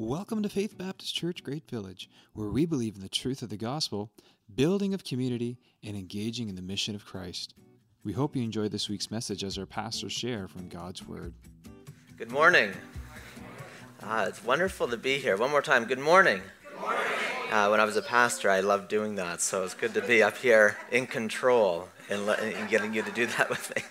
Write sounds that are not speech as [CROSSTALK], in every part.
Welcome to Faith Baptist Church Great Village, where we believe in the truth of the gospel, building of community, and engaging in the mission of Christ. We hope you enjoy this week's message as our pastors share from God's Word. Good morning. Ah, it's wonderful to be here. One more time, good morning. Good morning. Uh, when I was a pastor, I loved doing that, so it's good to be up here in control and, and, getting you to do [LAUGHS] that with me.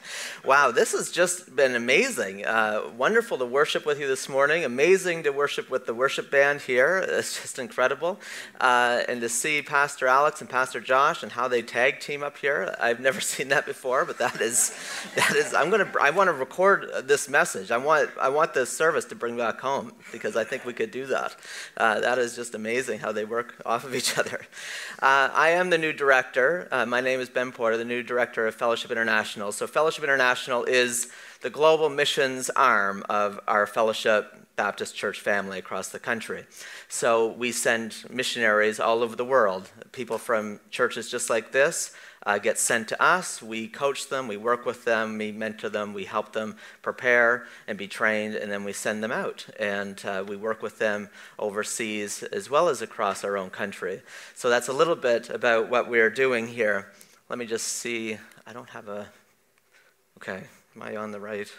Wow, this has just been amazing. Uh, wonderful to worship with you this morning. Amazing to worship with the worship band here. It's just incredible. Uh, and to see Pastor Alex and Pastor Josh and how they tag team up here. I've never [LAUGHS] seen that before, but that is, that is. I'm gonna. I want to record this message. I want. I want this service to bring back home because I think we could do that. Uh, that is just amazing how they work off of each [LAUGHS] other. Uh, I am the new director. Uh, my name is Ben Porter, the new director of Fellowship International. So, Fellowship International is the global missions arm of our Fellowship Baptist Church family across the country. So, we send missionaries all over the world, people from churches just like this. Uh, get sent to us. We coach them, we work with them, we mentor them, we help them prepare and be trained, and then we send them out. And uh, we work with them overseas as well as across our own country. So that's a little bit about what we're doing here. Let me just see. I don't have a. Okay, am I on the right?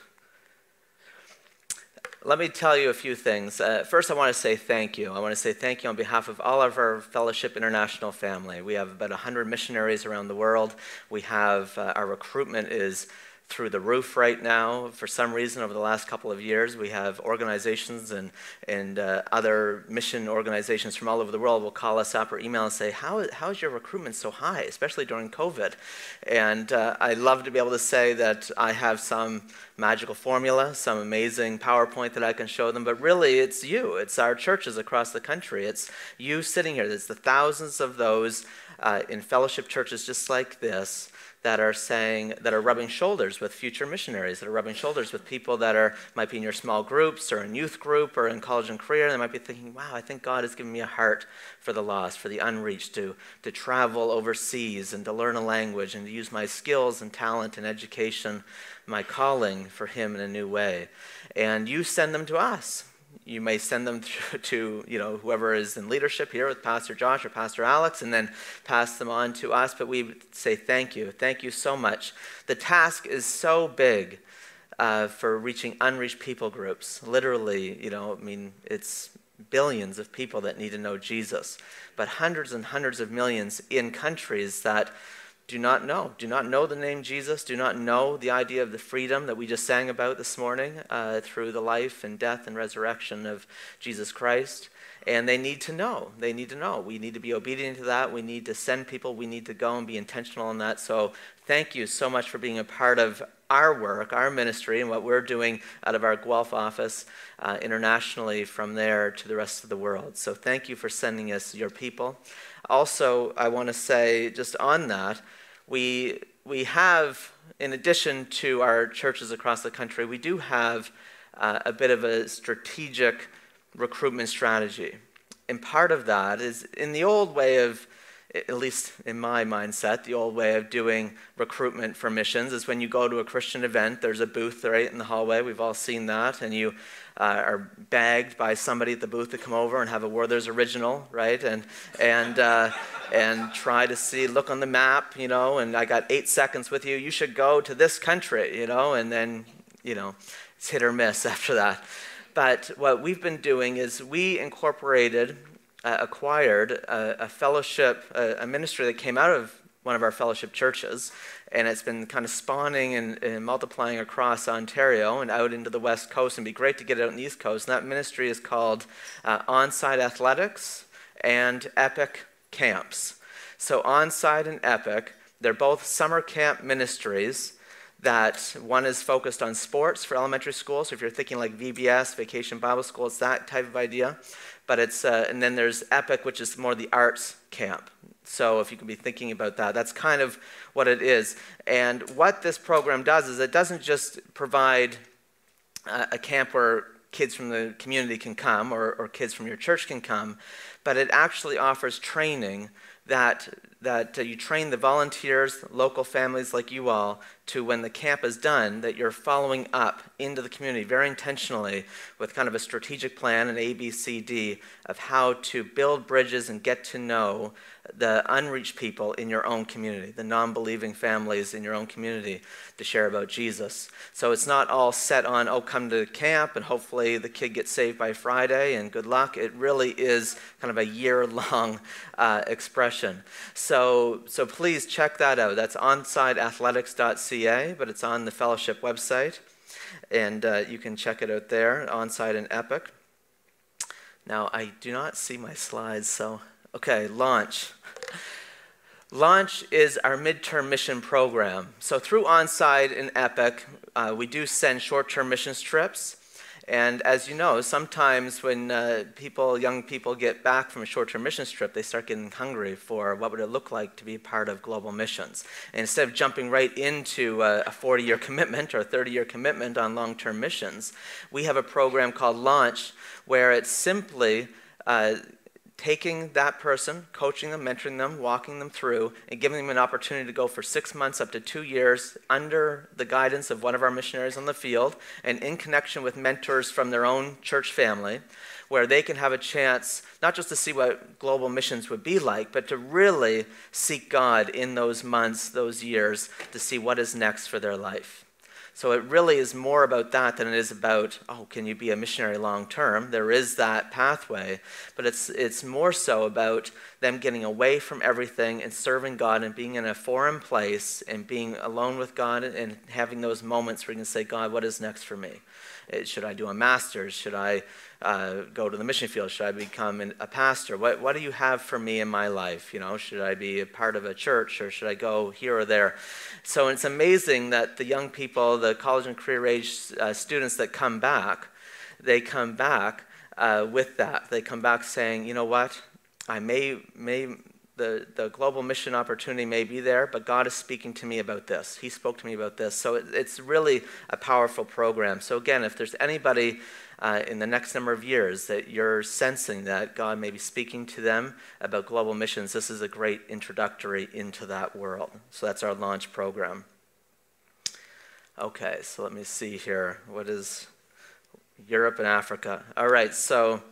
Let me tell you a few things. Uh, first, I want to say thank you. I want to say thank you on behalf of all of our Fellowship International family. We have about 100 missionaries around the world. We have uh, our recruitment is through the roof right now. For some reason, over the last couple of years, we have organizations and, and uh, other mission organizations from all over the world will call us up or email and say, How, how is your recruitment so high, especially during COVID? And uh, I love to be able to say that I have some magical formula, some amazing PowerPoint that I can show them, but really it's you. It's our churches across the country. It's you sitting here. It's the thousands of those uh, in fellowship churches just like this that are saying that are rubbing shoulders with future missionaries that are rubbing shoulders with people that are might be in your small groups or in youth group or in college and career they might be thinking wow i think god has given me a heart for the lost for the unreached to to travel overseas and to learn a language and to use my skills and talent and education my calling for him in a new way. And you send them to us you may send them [LAUGHS] to you know whoever is in leadership here with pastor josh or pastor alex and then pass them on to us. But we say thank you. Thank you so much. The task is so big uh, for reaching unreached people groups. Literally you know i mean it's billions of people that need to know jesus. But hundreds and hundreds of millions in countries that do not know, do not know the name Jesus, do not know the idea of the freedom that we just sang about this morning uh, through the life and death and resurrection of Jesus Christ. And they need to know. They need to know. We need to be obedient to that. We need to send people. We need to go and be intentional in that. So thank you so much for being a part of our work, our ministry, and what we're doing out of our Guelph office uh, internationally from there to the rest of the world. So thank you for sending us your people. Also, I want to say just on that, we, we have, in addition to our churches across the country, we do have uh, a bit of a strategic recruitment strategy. And part of that is in the old way of, at least in my mindset, the old way of doing recruitment for missions is when you go to a Christian event, there's a booth right in the hallway. We've all seen that. And you uh, are bagged by somebody at the booth to come over and have a Werther's original, right? And, and, uh, and try to see, look on the map, you know, and I got eight seconds with you. You should go to this country, you know, and then, you know, it's hit or miss [LAUGHS] after that. But what we've been doing is we incorporated, uh, acquired a, a fellowship, a, a ministry that came out of one of our fellowship churches and it's been kind of spawning and, and, multiplying across Ontario and out into the West Coast, and be great to get out on the East Coast. And that ministry is called uh, Athletics and Epic Camps. So, Onside and Epic, they're both summer camp ministries that one is focused on sports for elementary school. So, if you're thinking like VBS, Vacation Bible School, it's that type of idea. But it's, uh, and then there's Epic, which is more the arts camp. So if you can be thinking about that, that's kind of what it is. And what this program does is it doesn't just provide a camp where kids from the community can come or, or kids from your church can come, but it actually offers training that that uh, you train the volunteers, local families like you all, to when the camp is done, that you're following up into the community very intentionally with kind of a strategic plan, an ABCD, of how to build bridges and get to know the unreached people in your own community, the non believing families in your own community to share about Jesus. So it's not all set on, oh, come to camp and hopefully the kid gets saved by Friday and good luck. It really is kind of a year long [LAUGHS] uh, expression. So, so please check that out. That's onsideathletics.ca but it's on the fellowship website, and uh, you can check it out there, Onside and Epic. Now, I do not see my slides, so okay, launch. Launch is our midterm mission program. So through Onside and Epic, uh, we do send short-term mission trips. And as you know, sometimes when uh, people, young people get back from a short-term mission trip, they start getting hungry for what would it look like to be part of global missions. And instead of jumping right into a 40-year [LAUGHS] commitment or a 30-year commitment on long-term missions, we have a program called Launch where it's simply uh, taking that person, coaching them, mentoring them, walking them through, and giving them an opportunity to go for six months up to two years under the guidance of one of our missionaries on the field and in connection with mentors from their own church family, where they can have a chance not just to see what global missions would be like, but to really seek God in those months, those years, to see what is next for their life. So it really is more about that than it is about, oh, can you be a missionary long term? There is that pathway, but it's, it's more so about them getting away from everything and serving God and being in a foreign place and being alone with God and having those moments where you can say, God, what is next for me? Should I do a master's? Should I uh, go to the mission field? Should I become an, a pastor? What, what do you have for me in my life? You know, should I be a part of a church or should I go here or there? So it's amazing that the young people, the college and career age uh, students that come back, they come back uh, with that. They come back saying, you know what? I may, may the, the global mission opportunity may be there, but God is speaking to me about this. He spoke to me about this. So it, it's really a powerful program. So, again, if there's anybody uh, in the next number of years that you're sensing that God may be speaking to them about global missions, this is a great introductory into that world. So that's our launch program. Okay, so let me see here. What is Europe and Africa? All right, so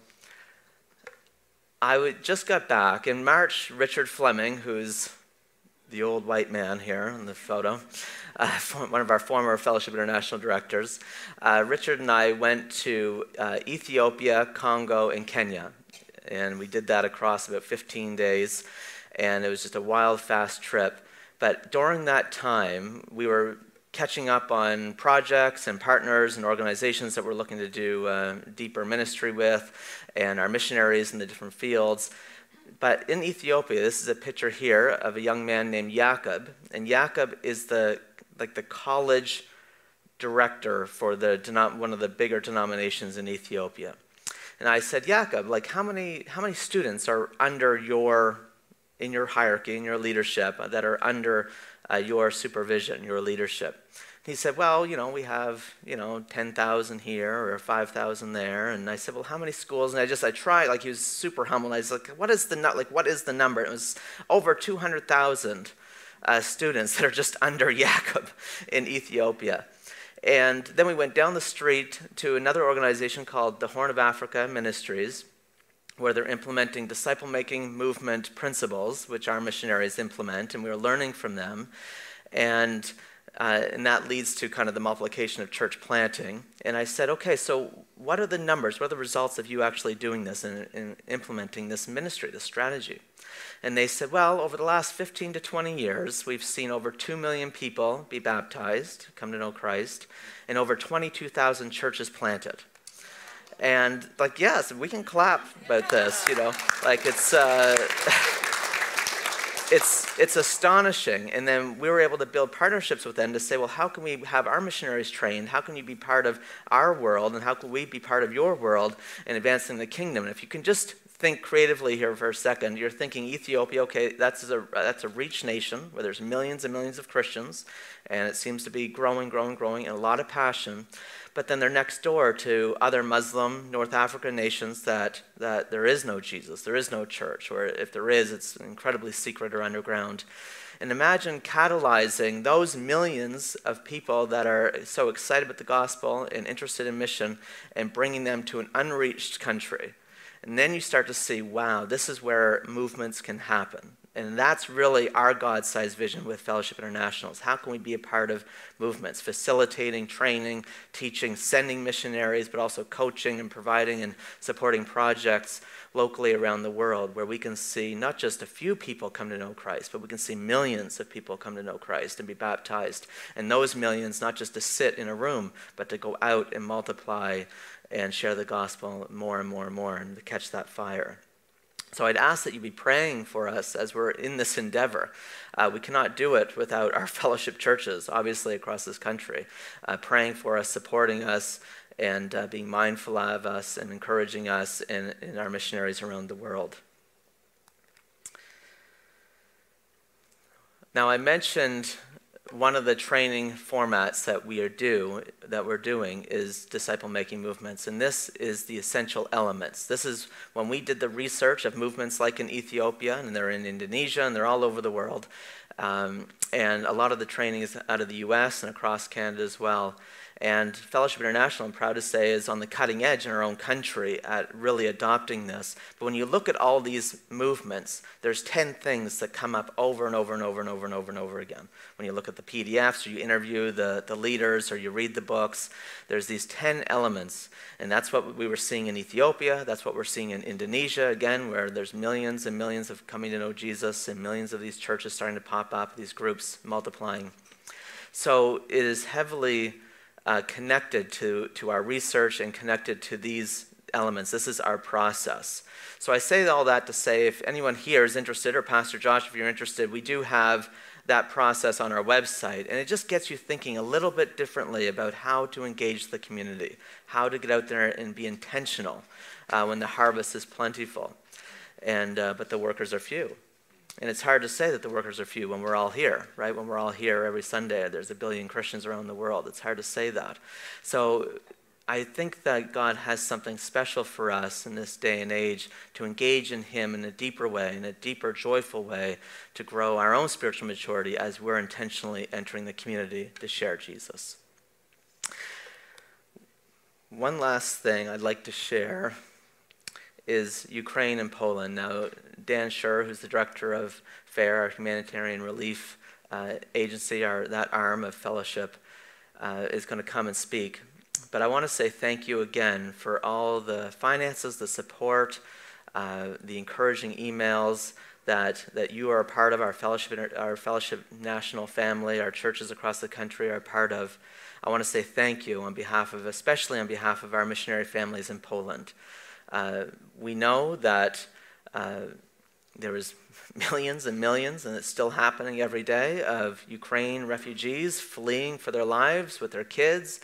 I just got back. In March, Richard Fleming, who's the old white man here in the photo, [LAUGHS] uh, one of our former Fellowship International directors, uh, Richard and I went to uh, Ethiopia, Congo, and Kenya. And we did that across about 15 days. And it was just a wild, fast trip. But during that time, we were catching up on projects and partners and organizations that we're looking to do uh, deeper ministry with, and our missionaries in the different fields. But in Ethiopia, this is a picture here of a young man named Jakob, and Jakob is the like the college director for the one of the bigger denominations in Ethiopia. And I said, Jakob, like how many how many students are under your in your hierarchy, in your leadership, that are under uh, your supervision, your leadership? He said, well, you know, we have, you know, 10,000 here or 5,000 there. And I said, well, how many schools? And I just, I tried, like he was super humble. And I was like, what is the, like, what is the number? It was over 200,000 uh, students that are just [LAUGHS] under Jacob in Ethiopia. And then we went down the street to another organization called the Horn of Africa Ministries, where they're implementing disciple making movement principles, which our missionaries implement, and we were learning from them. And uh, and that leads to kind of the multiplication of church planting. And I said, okay, so what are the numbers? What are the results of you actually doing this and, and implementing this ministry, this strategy? And they said, well, over the last 15 to 20 years, we've seen over 2 million people be baptized, come to know Christ, and over 22,000 churches planted. And like, yes, we can clap about this, you know, like it's. Uh, [LAUGHS] it's, it's astonishing. And then we were able to build partnerships with them to say, well, how can we have our missionaries trained? How can you be part of our world? And how can we be part of your world in advancing the kingdom? And if you can just think creatively here for a second. You're thinking Ethiopia, okay, that's a, that's a reach nation where there's millions and millions of Christians, and it seems to be growing, growing, growing, and a lot of passion. But then they're next door to other Muslim North African nations that, that there is no Jesus, there is no church, or if there is, it's incredibly secret or underground. And imagine catalyzing those millions of people that are so excited about the gospel and interested in mission and bringing them to an unreached country and then you start to see, wow, this is where movements can happen. And that's really our God sized vision with Fellowship Internationals. How can we be a part of movements, facilitating, training, teaching, sending missionaries, but also coaching and providing and supporting projects locally around the world where we can see not just a few people come to know Christ, but we can see millions of people come to know Christ and be baptized. And those millions, not just to sit in a room, but to go out and multiply and share the gospel more and more and more and catch that fire. So I'd ask that you be praying for us as we're in this endeavor. Uh, we cannot do it without our [LAUGHS] fellowship churches, obviously, across this country, uh, praying for us, supporting us, and uh, being mindful of us and encouraging us in our missionaries around the world. Now, I mentioned one of the training formats that we are do that we're doing is disciple making movements and this is the essential elements. This is when we did the research of movements like in ethiopia and they're in indonesia and they're all over the world um, and a lot of the training is out of the us and across canada as well and Fellowship International, I'm proud to say, is on the cutting edge in our own country at really adopting this. But when you look at all these movements, there's 10 things that come up over and over and over and over and over and over again. When you look at the PDFs or you interview the, the leaders or you read the books, there's these 10 elements. And that's what we were seeing in Ethiopia. That's what we're seeing in Indonesia, again, where there's millions and millions of coming to know Jesus and millions of these churches starting to pop up, these groups multiplying. So it is heavily uh, connected to, to our research and connected to these elements. This is our process. So I say all that to say if anyone here is interested, or Pastor Josh, if you're interested, we do have that process on our website. And it just gets you thinking a little bit differently about how to engage the community, how to get out there and be intentional uh, when the harvest is plentiful, and, uh, but the workers are few. And it's hard to say that the workers are few when we're all here, right? When we're all here every Sunday, there's a billion Christians around the world. It's hard to say that. So I think that God has something special for us in this day and age to engage in Him in a deeper way, in a deeper, joyful way, to grow our own spiritual maturity as we're intentionally entering the community to share Jesus. One last thing I'd like to share is Ukraine and Poland. Now, Dan Schur, who's the director of FAIR, our humanitarian relief uh, agency, our, that arm of fellowship, uh, is going to come and speak. But I want to say thank you again for all the finances, the support, uh, the encouraging emails that, that you are a part of, our fellowship, our fellowship national family, our churches across the country are part of. I want to say thank you on behalf of, especially on behalf of our missionary families in Poland. Uh, we know that uh, there was [LAUGHS] millions and millions, and it's still happening every day, of Ukraine refugees fleeing for their lives with their kids,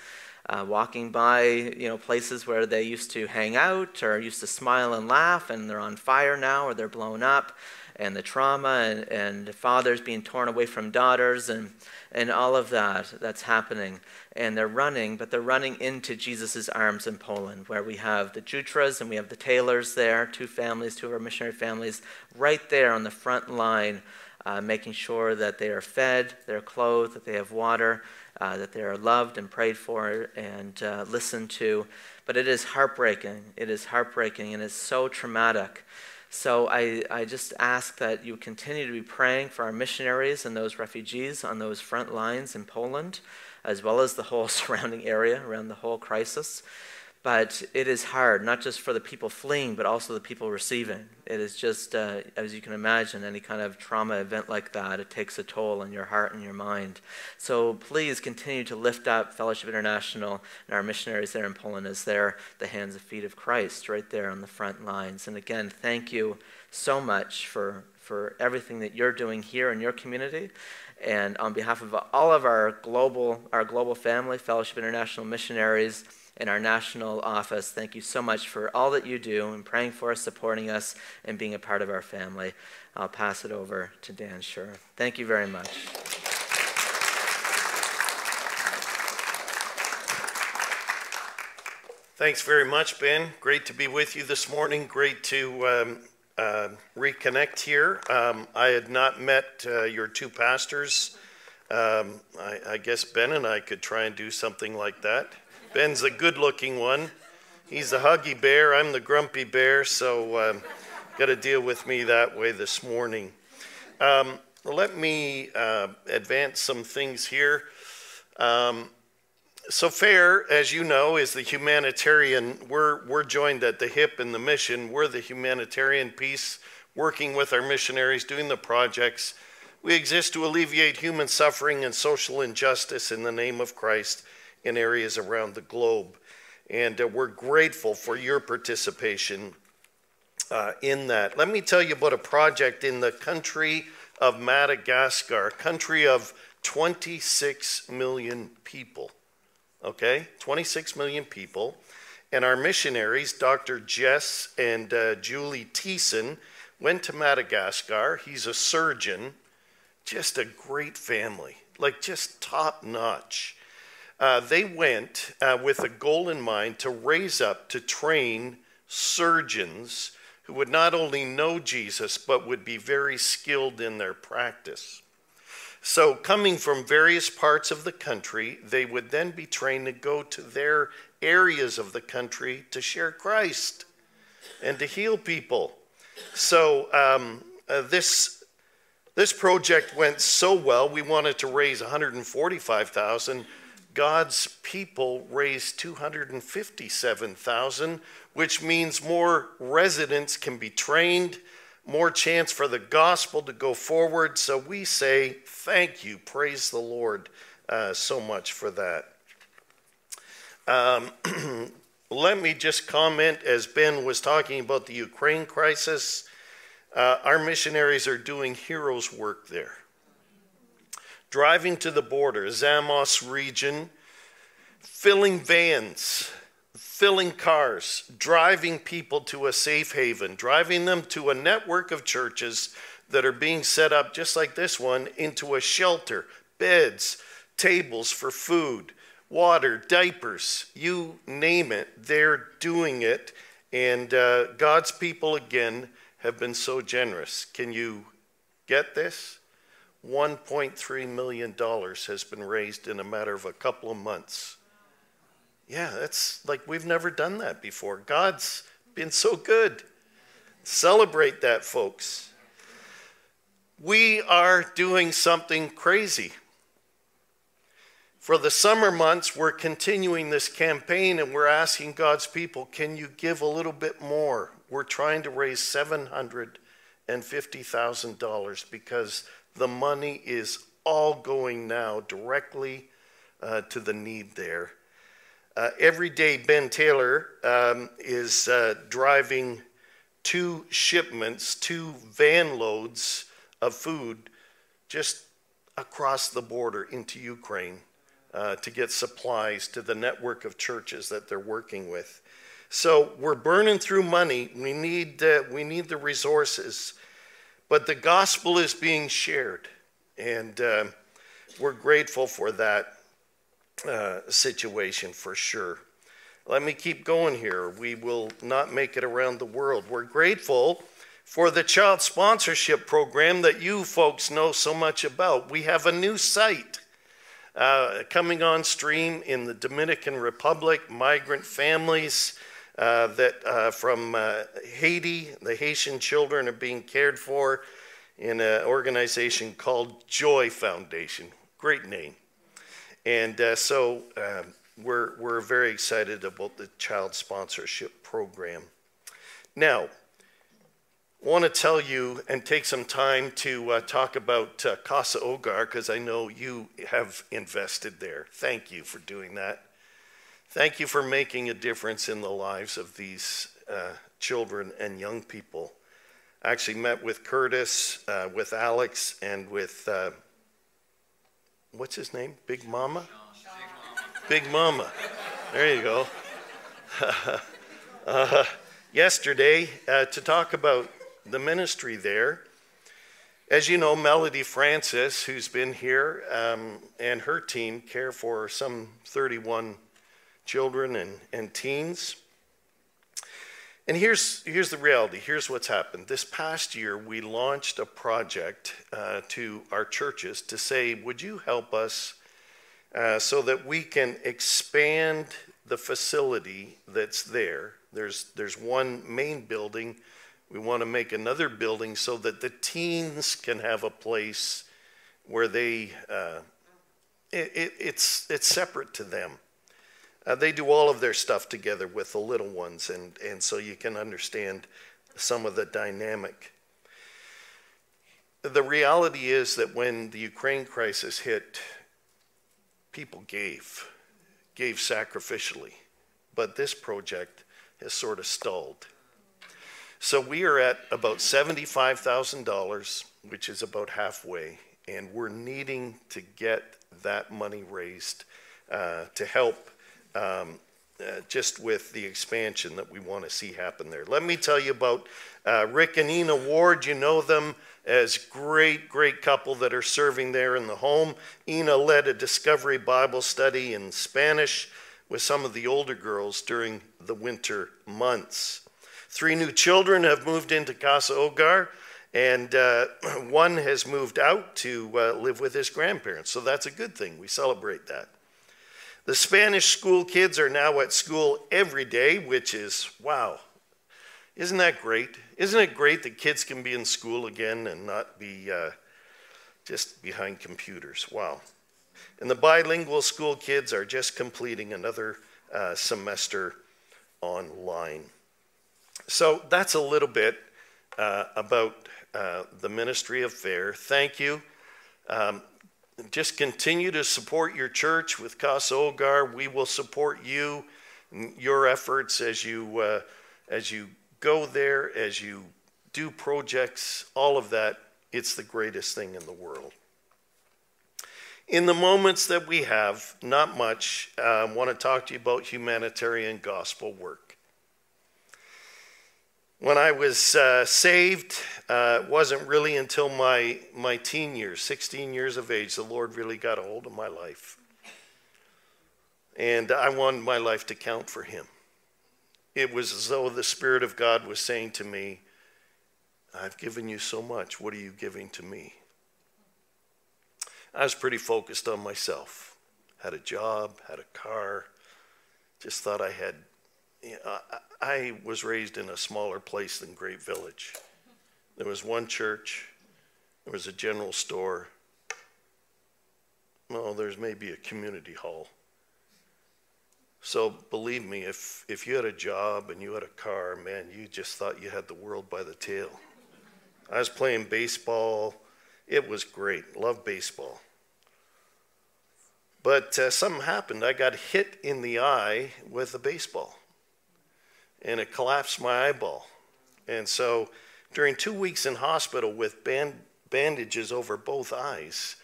uh, walking by you know places where they used to hang out or used to smile and laugh, and they're on fire now or they're blown up, and the trauma and, and fathers being torn away from daughters and and all of that that's happening. And they're running, but they're running into Jesus' arms in Poland, where we have the Jutras and we have the Taylors there, two families, two of our missionary families, right there on the front line, uh, making sure that they are fed, they're clothed, that they have water, uh, that they are loved and prayed for and uh, listened to. But it is heartbreaking. It is heartbreaking and it's so traumatic. So I, I just ask that you continue to be praying for our missionaries and those refugees on those front lines in Poland, as well as the whole [LAUGHS] surrounding area around the whole crisis. But it is hard, not just for the people fleeing, but also the people receiving. It is just, uh, as you can imagine, any kind of trauma event like that, it takes a toll on your heart and your mind. So please continue to lift up Fellowship International and our missionaries there in Poland as they're the hands and feet of Christ right there on the front lines. And again, thank you so much for, for everything that you're doing here in your community And on behalf of all of our global, our global family, Fellowship International Missionaries, in our national office, thank you so much for all that you do and praying for us, supporting us, and being a part of our family. I'll pass it over to Dan Schur. Thank you very much. Thanks very much, Ben. Great to be with you this morning. Great to um, uh, reconnect here. Um, I had not met uh, your two pastors. Um, I, I, guess Ben and I could try and do something like that. Ben's a good looking one. He's the huggy bear. I'm the grumpy bear. So, um, got to deal with me that way this morning. Um, let me uh, advance some things here. So FAIR, as you know, is the humanitarian. We're, we're joined at the hip in the mission. We're the humanitarian piece, working with our missionaries, doing the projects. We exist to alleviate human suffering and social injustice in the name of Christ in areas around the globe. And uh, we're grateful for your participation uh, in that. Let me tell you about a project in the country of Madagascar, a country of 26 million people okay? 26 million people. And our missionaries, Dr. Jess and uh, Julie Thiessen, went to Madagascar. He's a surgeon, just a great family, like just top notch. Uh, they went uh, with a goal in mind to raise up, to train surgeons who would not only know Jesus, but would be very skilled in their practice. So, coming from various parts of the country, they would then be trained to go to their areas of the country to share Christ and to heal people. So, um, uh, this this project went so well. We wanted to raise 145,000. God's people raised 257,000, which means more residents can be trained more chance for the gospel to go forward. So we say, thank you, praise the Lord uh, so much for that. Um, [CLEARS THROAT] let me just comment as Ben was talking about the Ukraine crisis. Uh, our missionaries are doing heroes' work there. Driving to the border, Zamość region, filling vans filling cars, driving people to a safe haven, driving them to a network of churches that are being set up just like this one into a shelter, beds, tables for food, water, diapers, you name it, they're doing it. And uh, God's people, again, have been so generous. Can you get this? $1.3 million has been raised in a matter of a couple of months. Yeah, that's like we've never done that before. God's been so good. Celebrate that, folks. We are doing something crazy. For the summer months, we're continuing this campaign and we're asking God's people, can you give a little bit more? We're trying to raise $750,000 because the money is all going now directly uh, to the need there. Uh, every day, Ben Taylor um, is uh, driving two shipments, two van loads of food just across the border into Ukraine uh, to get supplies to the network of churches that they're working with. So we're burning through money. We need, uh, we need the resources, but the gospel is being shared, and uh, we're grateful for that. Uh, situation for sure. Let me keep going here. We will not make it around the world. We're grateful for the child sponsorship program that you folks know so much about. We have a new site uh, coming on stream in the Dominican Republic, migrant families. Uh, that uh, from uh, Haiti, the Haitian children are being cared for in an organization called Joy Foundation. Great name. And uh, so uh, we're, we're very excited about the child sponsorship program. Now, want to tell you and take some time to uh, talk about uh, Casa Hogar because I know you have invested there. Thank you for doing that. Thank you for making a difference in the lives of these uh, children and young people. I actually met with Curtis, uh, with Alex, and with uh, what's his name? Big Mama? Big Mama. There you go. [LAUGHS] uh, yesterday uh, to talk about the ministry there. As you know, Melody Francis, who's been here, um, and her team care for some 31 children and, and teens. And here's, here's the reality here's what's happened. This past year, we launched a project uh, to our churches to say, Would you help us uh, so that we can expand the facility that's there? There's, there's one main building we want to make another building so that the teens can have a place where they, uh, it, it, it's, it's separate to them. Uh, they do all of their stuff together with the little ones, and, and so you can understand some of the dynamic. The reality is that when the Ukraine crisis hit, people gave, gave sacrificially. But this project has sort of stalled. So we are at about $75,000, which is about halfway, and we're needing to get that money raised uh, to help um, uh, just with the expansion that we want to see happen there. Let me tell you about uh, Rick and Ina Ward. You know them as great, great couple that are serving there in the home. Ina led a discovery Bible study in Spanish with some of the older girls during the winter months. Three new children have moved into Casa Hogar, and uh, [CLEARS THROAT] one has moved out to uh, live with his grandparents. So that's a good thing. We celebrate that. The Spanish school kids are now at school every day, which is wow. Isn't that great? Isn't it great that kids can be in school again and not be uh, just behind computers? Wow. And the bilingual school kids are just completing another uh, semester online. So that's a little bit uh, about uh, the ministry of FAIR. Thank you. Um, just continue to support your church with Casa Hogar. We will support you, your efforts as you uh, as you go there, as you do projects, all of that. It's the greatest thing in the world. In the moments that we have, not much, uh, I want to talk to you about humanitarian gospel work. When I was uh, saved, uh, it wasn't really until my, my teen years, 16 years of age, the Lord really got a hold of my life. And I wanted my life to count for Him. It was as though the Spirit of God was saying to me, I've given you so much. What are you giving to me? I was pretty focused on myself. Had a job, had a car, just thought I had you know, I, I was raised in a smaller place than Great Village. There was one church, there was a general store. Well, there's maybe a community hall. So believe me, if, if you had a job and you had a car, man, you just thought you had the world by the tail. I was playing baseball. It was great. Love baseball. But uh, something happened. I got hit in the eye with a baseball and it collapsed my eyeball. And so during two weeks in hospital with band, bandages over both eyes,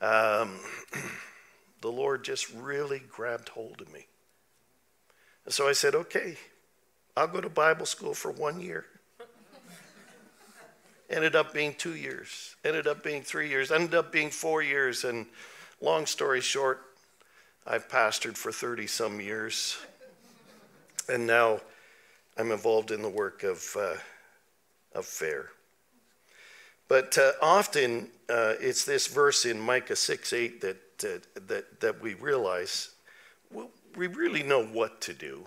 um, [CLEARS THROAT] the Lord just really grabbed hold of me. And so I said, okay, I'll go to Bible school for one year. [LAUGHS] ended up being two years, ended up being three years, ended up being four years. And long story short, I've pastored for 30 some years. And now I'm involved in the work of, uh, of FAIR. But uh, often uh, it's this verse in Micah 6 8 that, uh, that, that we realize well, we really know what to do.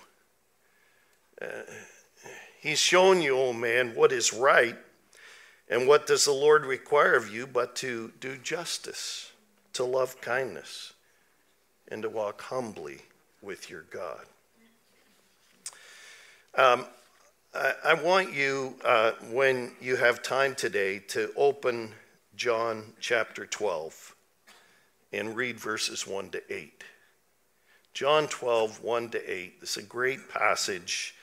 Uh, he's shown you, oh man, what is right. And what does the Lord require of you but to do justice, to love kindness, and to walk humbly with your God? Um, I, I, want you, uh, when you have time today, to open John chapter 12 and read verses 1 to 8. John 12, 1 to 8. It's a great passage.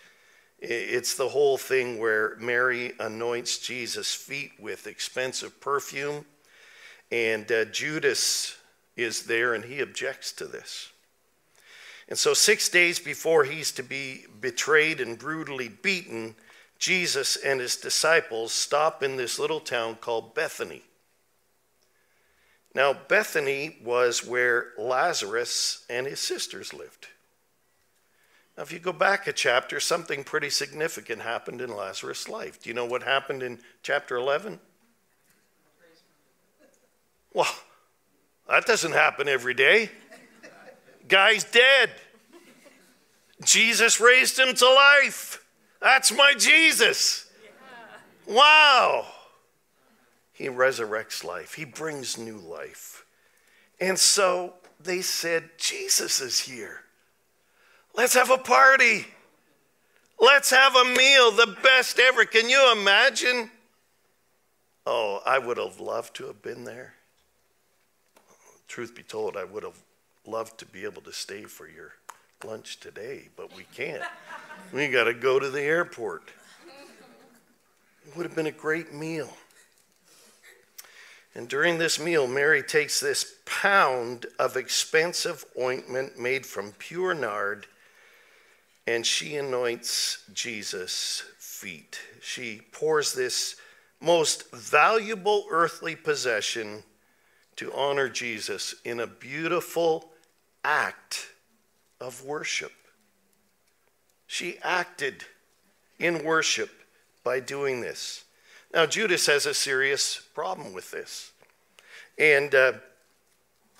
It's the whole thing where Mary anoints Jesus' feet with expensive perfume, and uh, Judas is there, and he objects to this. And so, six days before he's to be betrayed and brutally beaten, Jesus and his disciples stop in this little town called Bethany. Now, Bethany was where Lazarus and his sisters lived. Now, if you go back a chapter, something pretty significant happened in Lazarus' life. Do you know what happened in chapter 11? Well, that doesn't happen every day. Guy's dead. Jesus raised him to life. That's my Jesus. Wow. He resurrects life, he brings new life. And so they said, Jesus is here. Let's have a party. Let's have a meal, the best ever. Can you imagine? Oh, I would have loved to have been there. Truth be told, I would have loved to be able to stay for your lunch today, but we can't. we got to go to the airport. It would have been a great meal. And during this meal, Mary takes this pound of expensive ointment made from pure nard and she anoints Jesus' feet. She pours this most valuable earthly possession to honor Jesus in a beautiful act of worship. She acted in worship by doing this. Now, Judas has a serious problem with this. And uh,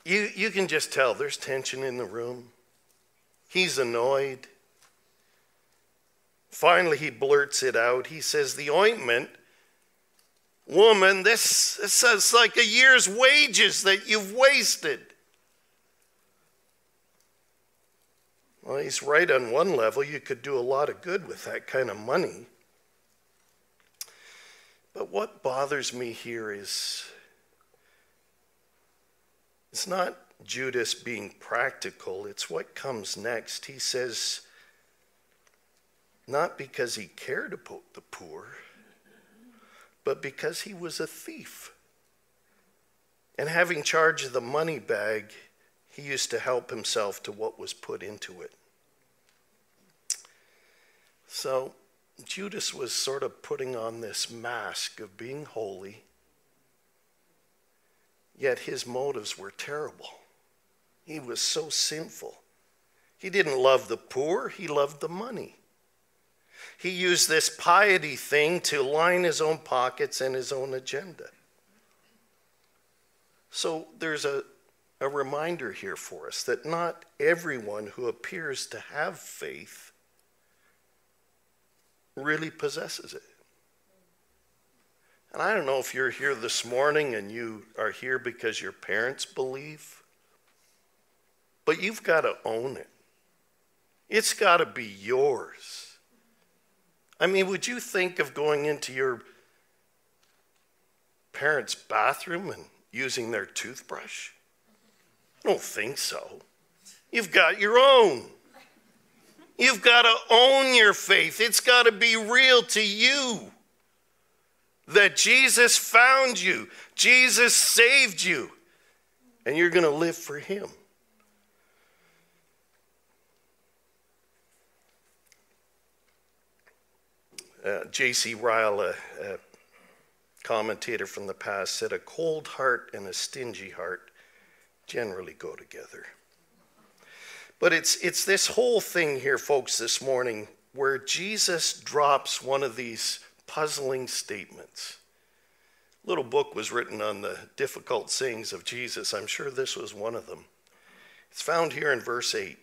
you, you can just tell there's tension in the room. He's annoyed. Finally, he blurts it out. He says, The ointment, woman, this, this is like a year's wages that you've wasted. Well, he's right on one level. You could do a lot of good with that kind of money. But what bothers me here is it's not Judas being practical, it's what comes next. He says, not because he cared about the poor, but because he was a thief. And having charge of the money bag, he used to help himself to what was put into it. So Judas was sort of putting on this mask of being holy, yet his motives were terrible. He was so sinful. He didn't love the poor, he loved the money. He used this piety thing to line his own pockets and his own agenda. So there's a, a reminder here for us that not everyone who appears to have faith really possesses it. And I don't know if you're here this morning and you are here because your parents believe, but you've got to own it. It's got to be yours. I mean, would you think of going into your parents' bathroom and using their toothbrush? Don't think so. You've got your own. You've got to own your faith. It's got to be real to you that Jesus found you, Jesus saved you, and you're going to live for Him. Uh, J.C. Ryle, a, a commentator from the past, said a cold heart and a stingy heart generally go together. But it's, it's this whole thing here, folks, this morning, where Jesus drops one of these puzzling statements. A little book was written on the difficult sayings of Jesus. I'm sure this was one of them. It's found here in verse 8.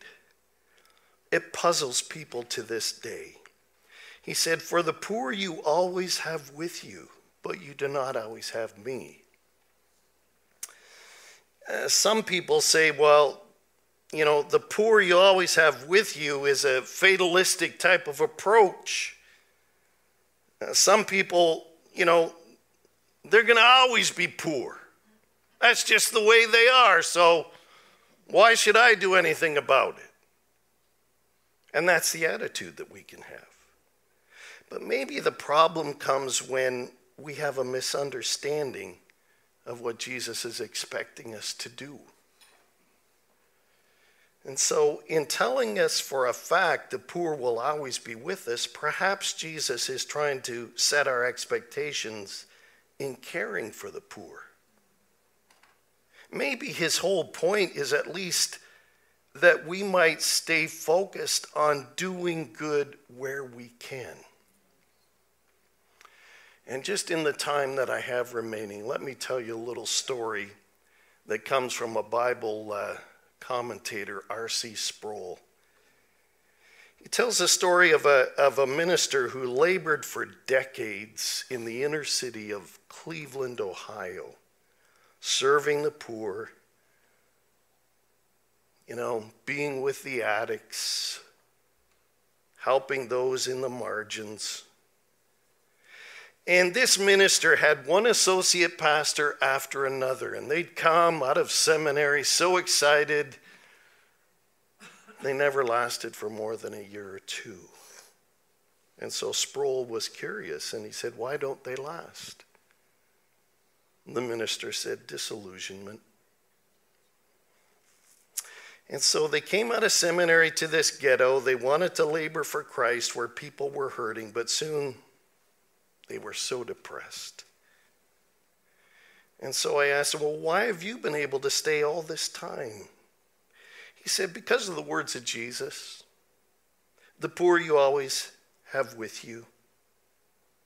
It puzzles people to this day. He said, For the poor you always have with you, but you do not always have me. Uh, some people say, well, you know, the poor you always have with you is a fatalistic type of approach. Uh, some people, you know, they're going to always be poor. That's just the way they are. So why should I do anything about it? And that's the attitude that we can have. But maybe the problem comes when we have a misunderstanding of what Jesus is expecting us to do. And so, in telling us for a fact the poor will always be with us, perhaps Jesus is trying to set our expectations in caring for the poor. Maybe his whole point is at least that we might stay focused on doing good where we can. And just in the time that I have remaining, let me tell you a little story that comes from a Bible. Uh, commentator R.C. Sproul. He tells the story of a, of a minister who labored for decades in the inner city of Cleveland, Ohio, serving the poor, you know, being with the addicts, helping those in the margins. And this minister had one associate pastor after another, and they'd come out of seminary so excited. They never lasted for more than a year or two. And so Sproul was curious, and he said, Why don't they last? The minister said, Disillusionment. And so they came out of seminary to this ghetto. They wanted to labor for Christ where people were hurting, but soon they were so depressed. And so I asked him, Well, why have you been able to stay all this time? He said, Because of the words of Jesus. The poor you always have with you.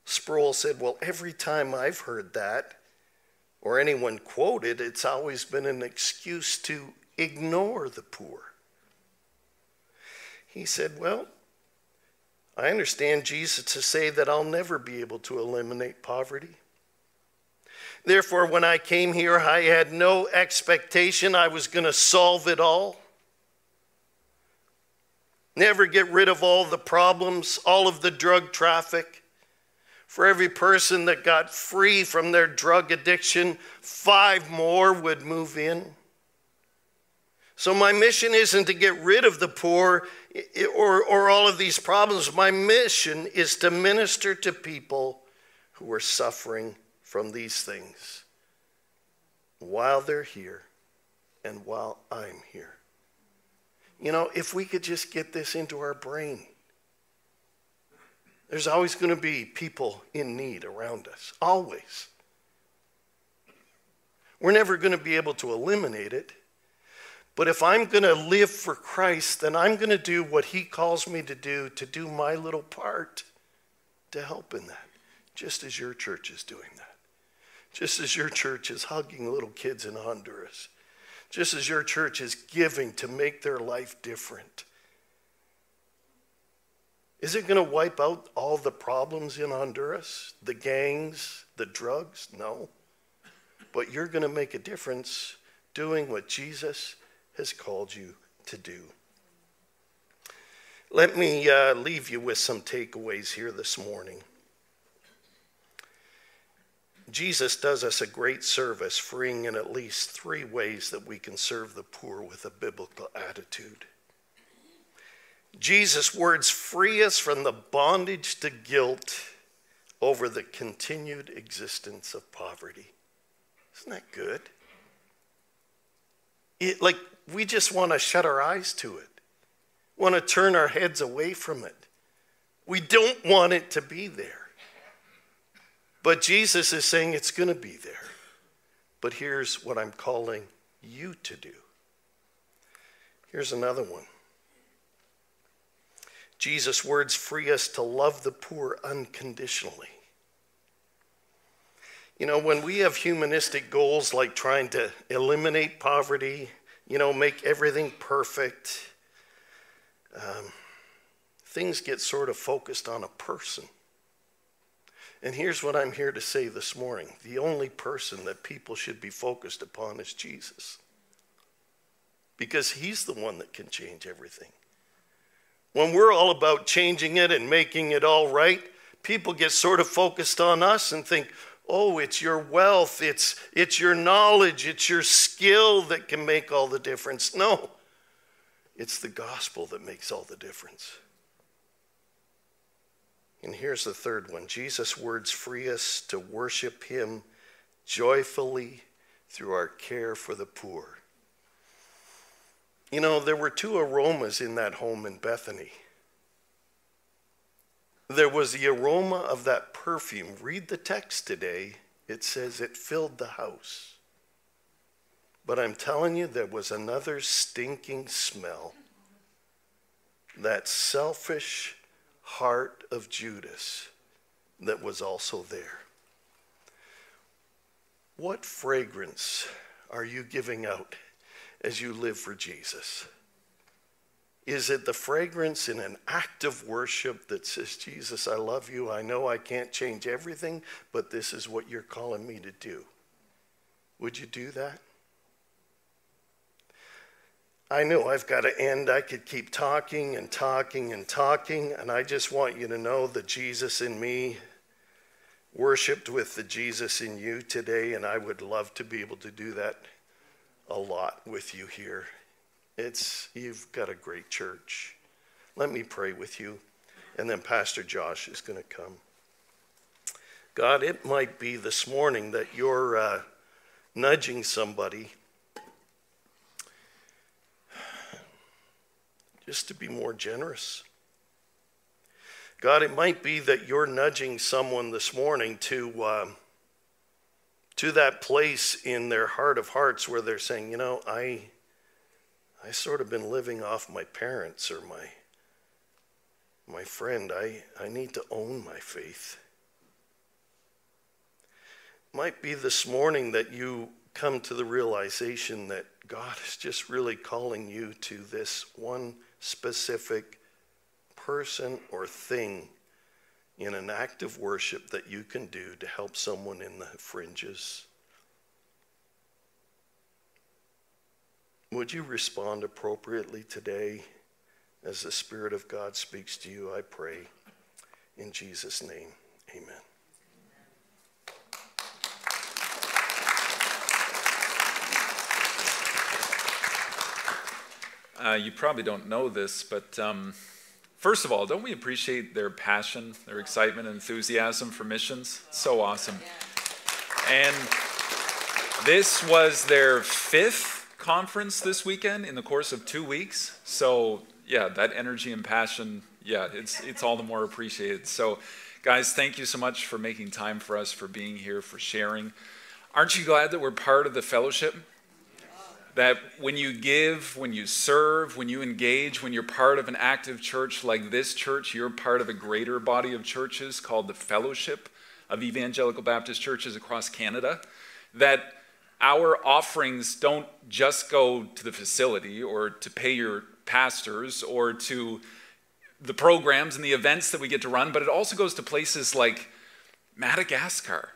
Sproul said, Well, every time I've heard that, or anyone quoted, it's always been an excuse to ignore the poor. He said, Well, I understand Jesus to say that I'll never be able to eliminate poverty. Therefore, when I came here, I had no expectation I was going to solve it all. Never get rid of all the problems, all of the drug traffic. For every person that got free from their drug addiction, five more would move in. So, my mission isn't to get rid of the poor, or, or all of these problems. My mission is to minister to people who are suffering from these things while they're here and while I'm here. You know, if we could just get this into our brain, there's always going to be people in need around us, always. We're never going to be able to eliminate it. But if I'm going to live for Christ, then I'm going to do what He calls me to do, to do my little part to help in that, just as your church is doing that. Just as your church is hugging little kids in Honduras. Just as your church is giving to make their life different. Is it going to wipe out all the problems in Honduras? The gangs, the drugs? No. But you're going to make a difference doing what Jesus has called you to do. Let me uh, leave you with some takeaways here this morning. Jesus does us a great service, freeing in at least three ways that we can serve the poor with a biblical attitude. Jesus' words free us from the bondage to guilt over the continued existence of poverty. Isn't that good? It, like we just want to shut our eyes to it, want to turn our heads away from it. We don't want it to be there. But Jesus is saying it's going to be there. But here's what I'm calling you to do. Here's another one. Jesus' words free us to love the poor unconditionally. You know, when we have humanistic goals like trying to eliminate poverty, you know, make everything perfect. Um, things get sort of focused on a person. And here's what I'm here to say this morning the only person that people should be focused upon is Jesus. Because he's the one that can change everything. When we're all about changing it and making it all right, people get sort of focused on us and think, Oh, it's your wealth, it's, it's your knowledge, it's your skill that can make all the difference. No, it's the gospel that makes all the difference. And here's the third one Jesus' words free us to worship Him joyfully through our care for the poor. You know, there were two aromas in that home in Bethany. There was the aroma of that perfume. Read the text today. It says it filled the house. But I'm telling you, there was another stinking smell. That selfish heart of Judas that was also there. What fragrance are you giving out as you live for Jesus? Is it the fragrance in an act of worship that says, Jesus, I love you. I know I can't change everything, but this is what you're calling me to do? Would you do that? I know I've got to end. I could keep talking and talking and talking, and I just want you to know the Jesus in me worshiped with the Jesus in you today, and I would love to be able to do that a lot with you here. It's you've got a great church. Let me pray with you, and then Pastor Josh is going to come. God, it might be this morning that you're uh, nudging somebody just to be more generous. God, it might be that you're nudging someone this morning to, uh, to that place in their heart of hearts where they're saying, you know, I, I sort of been living off my parents or my, my friend. I, I need to own my faith. Might be this morning that you come to the realization that God is just really calling you to this one specific person or thing in an act of worship that you can do to help someone in the fringes. Would you respond appropriately today as the Spirit of God speaks to you? I pray. In Jesus' name, amen. Uh, you probably don't know this, but um, first of all, don't we appreciate their passion, their excitement, and enthusiasm for missions? So awesome. And this was their fifth conference this weekend in the course of two weeks. So, yeah, that energy and passion, yeah, it's, it's all the more appreciated. So, guys, thank you so much for making time for us, for being here, for sharing. Aren't you glad that we're part of the fellowship? that when you give, when you serve, when you engage, when you're part of an active church like this church, you're part of a greater body of churches called the Fellowship of Evangelical Baptist Churches across Canada. That our offerings don't just go to the facility or to pay your pastors or to the programs and the events that we get to run, but it also goes to places like Madagascar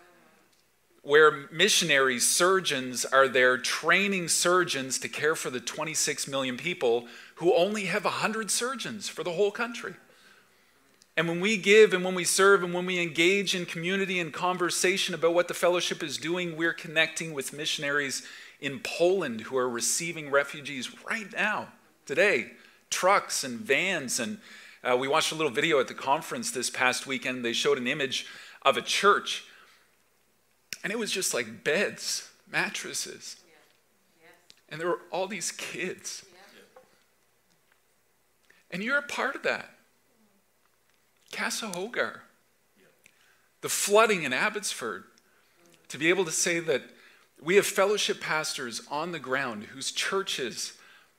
where missionaries, surgeons are there training surgeons to care for the 26 million people who only have 100 surgeons for the whole country. And when we give and when we serve and when we engage in community and conversation about what the fellowship is doing, we're connecting with missionaries in Poland who are receiving refugees right now, today, trucks and vans. And uh, we watched a little video at the conference this past weekend. They showed an image of a church and it was just like beds, mattresses. And there were all these kids. And you're a part of that. Casa Hogar. The flooding in Abbotsford. To be able to say that we have fellowship pastors on the ground whose churches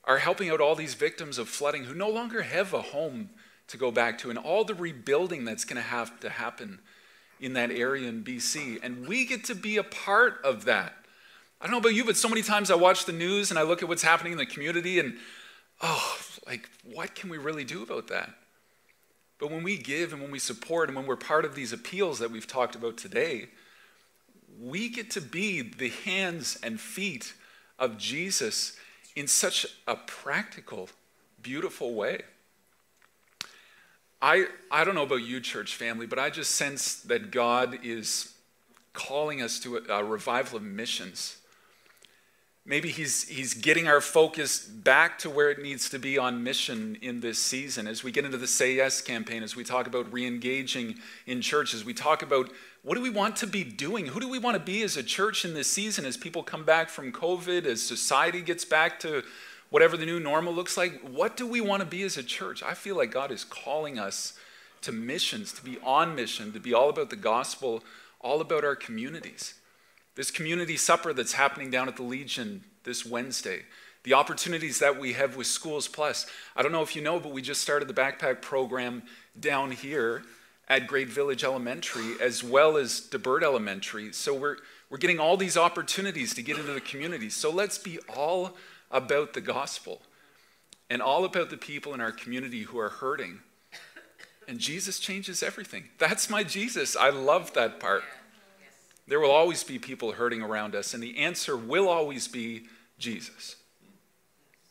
are helping out all these victims of flooding who no longer have a home to go back to, and all the rebuilding that's going to have to happen in that area in BC. And we get to be a part of that. I don't know about you, but so many times I watch the news and I look at what's happening in the community and, oh, like, what can we really do about that? But when we give and when we support and when we're part of these appeals that we've talked about today, we get to be the hands and feet of Jesus in such a practical, beautiful way. I, I don't know about you, church family, but I just sense that God is calling us to a, a revival of missions. Maybe he's, he's getting our focus back to where it needs to be on mission in this season as we get into the Say Yes campaign, as we talk about re engaging in churches, we talk about what do we want to be doing? Who do we want to be as a church in this season as people come back from COVID, as society gets back to whatever the new normal looks like, what do we want to be as a church? I feel like God is calling us to missions, to be on mission, to be all about the gospel, all about our communities. This community supper that's happening down at the Legion this Wednesday, the opportunities that we have with Schools Plus. I don't know if you know, but we just started the backpack program down here at Great Village Elementary as well as Debert Elementary. So we're, we're getting all these opportunities to get into the community. So let's be all about the gospel and all about the people in our community who are hurting. And Jesus changes everything. That's my Jesus. I love that part. There will always be people hurting around us, and the answer will always be Jesus.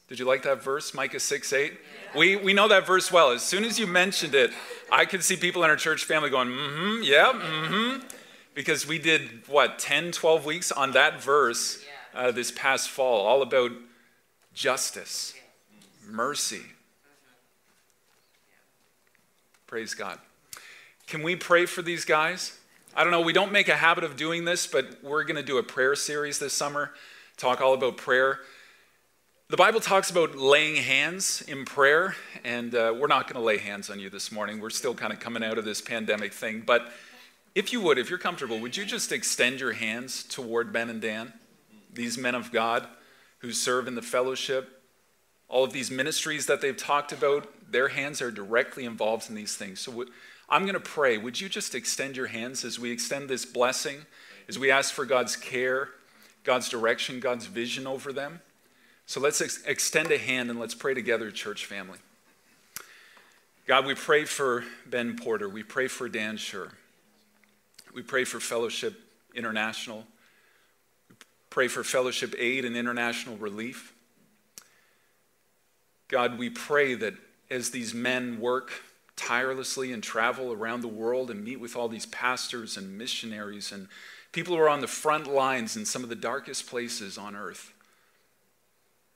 Did you like that verse, Micah 6 8? Yeah. We, we know that verse well. As soon as you mentioned it, I could see people in our church family going, mm hmm, yeah, mm hmm. Because we did, what, 10, 12 weeks on that verse uh, this past fall, all about justice, mercy. Praise God. Can we pray for these guys? I don't know, we don't make a habit of doing this, but we're going to do a prayer series this summer, talk all about prayer. The Bible talks about laying hands in prayer, and uh, we're not going to lay hands on you this morning. We're still kind of coming out of this pandemic thing. But if you would, if you're comfortable, would you just extend your hands toward Ben and Dan, these men of God who serve in the fellowship? All of these ministries that they've talked about, their hands are directly involved in these things. So, I'm going to pray. Would you just extend your hands as we extend this blessing, as we ask for God's care, God's direction, God's vision over them? So let's ex- extend a hand and let's pray together, church family. God, we pray for Ben Porter. We pray for Dan Schur. We pray for Fellowship International. We pray for Fellowship Aid and International Relief. God, we pray that as these men work tirelessly and travel around the world and meet with all these pastors and missionaries and people who are on the front lines in some of the darkest places on earth.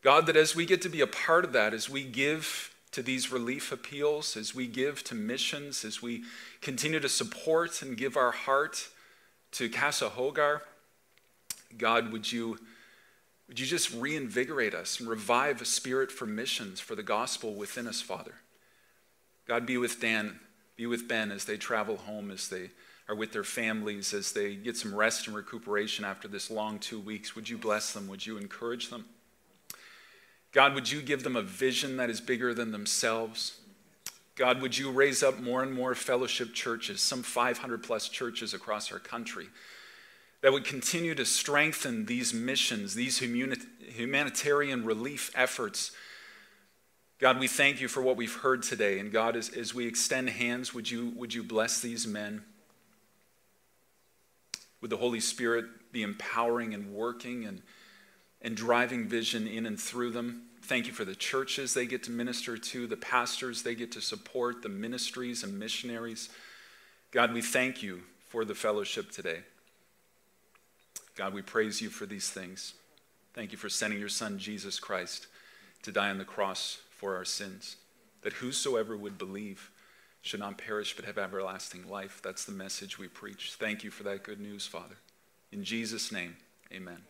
God, that as we get to be a part of that, as we give to these relief appeals, as we give to missions, as we continue to support and give our heart to Casa Hogar, God, would you, would you just reinvigorate us and revive a spirit for missions, for the gospel within us, Father? God, be with Dan, be with Ben as they travel home, as they are with their families, as they get some rest and recuperation after this long two weeks. Would you bless them? Would you encourage them? God, would you give them a vision that is bigger than themselves? God, would you raise up more and more fellowship churches, some 500 plus churches across our country, that would continue to strengthen these missions, these humanitarian relief efforts God, we thank you for what we've heard today. And God, as, as we extend hands, would you, would you bless these men? Would the Holy Spirit be empowering and working and, and driving vision in and through them? Thank you for the churches they get to minister to, the pastors they get to support, the ministries and missionaries. God, we thank you for the fellowship today. God, we praise you for these things. Thank you for sending your son, Jesus Christ, to die on the cross for our sins, that whosoever would believe should not perish but have everlasting life. That's the message we preach. Thank you for that good news, Father. In Jesus' name, amen.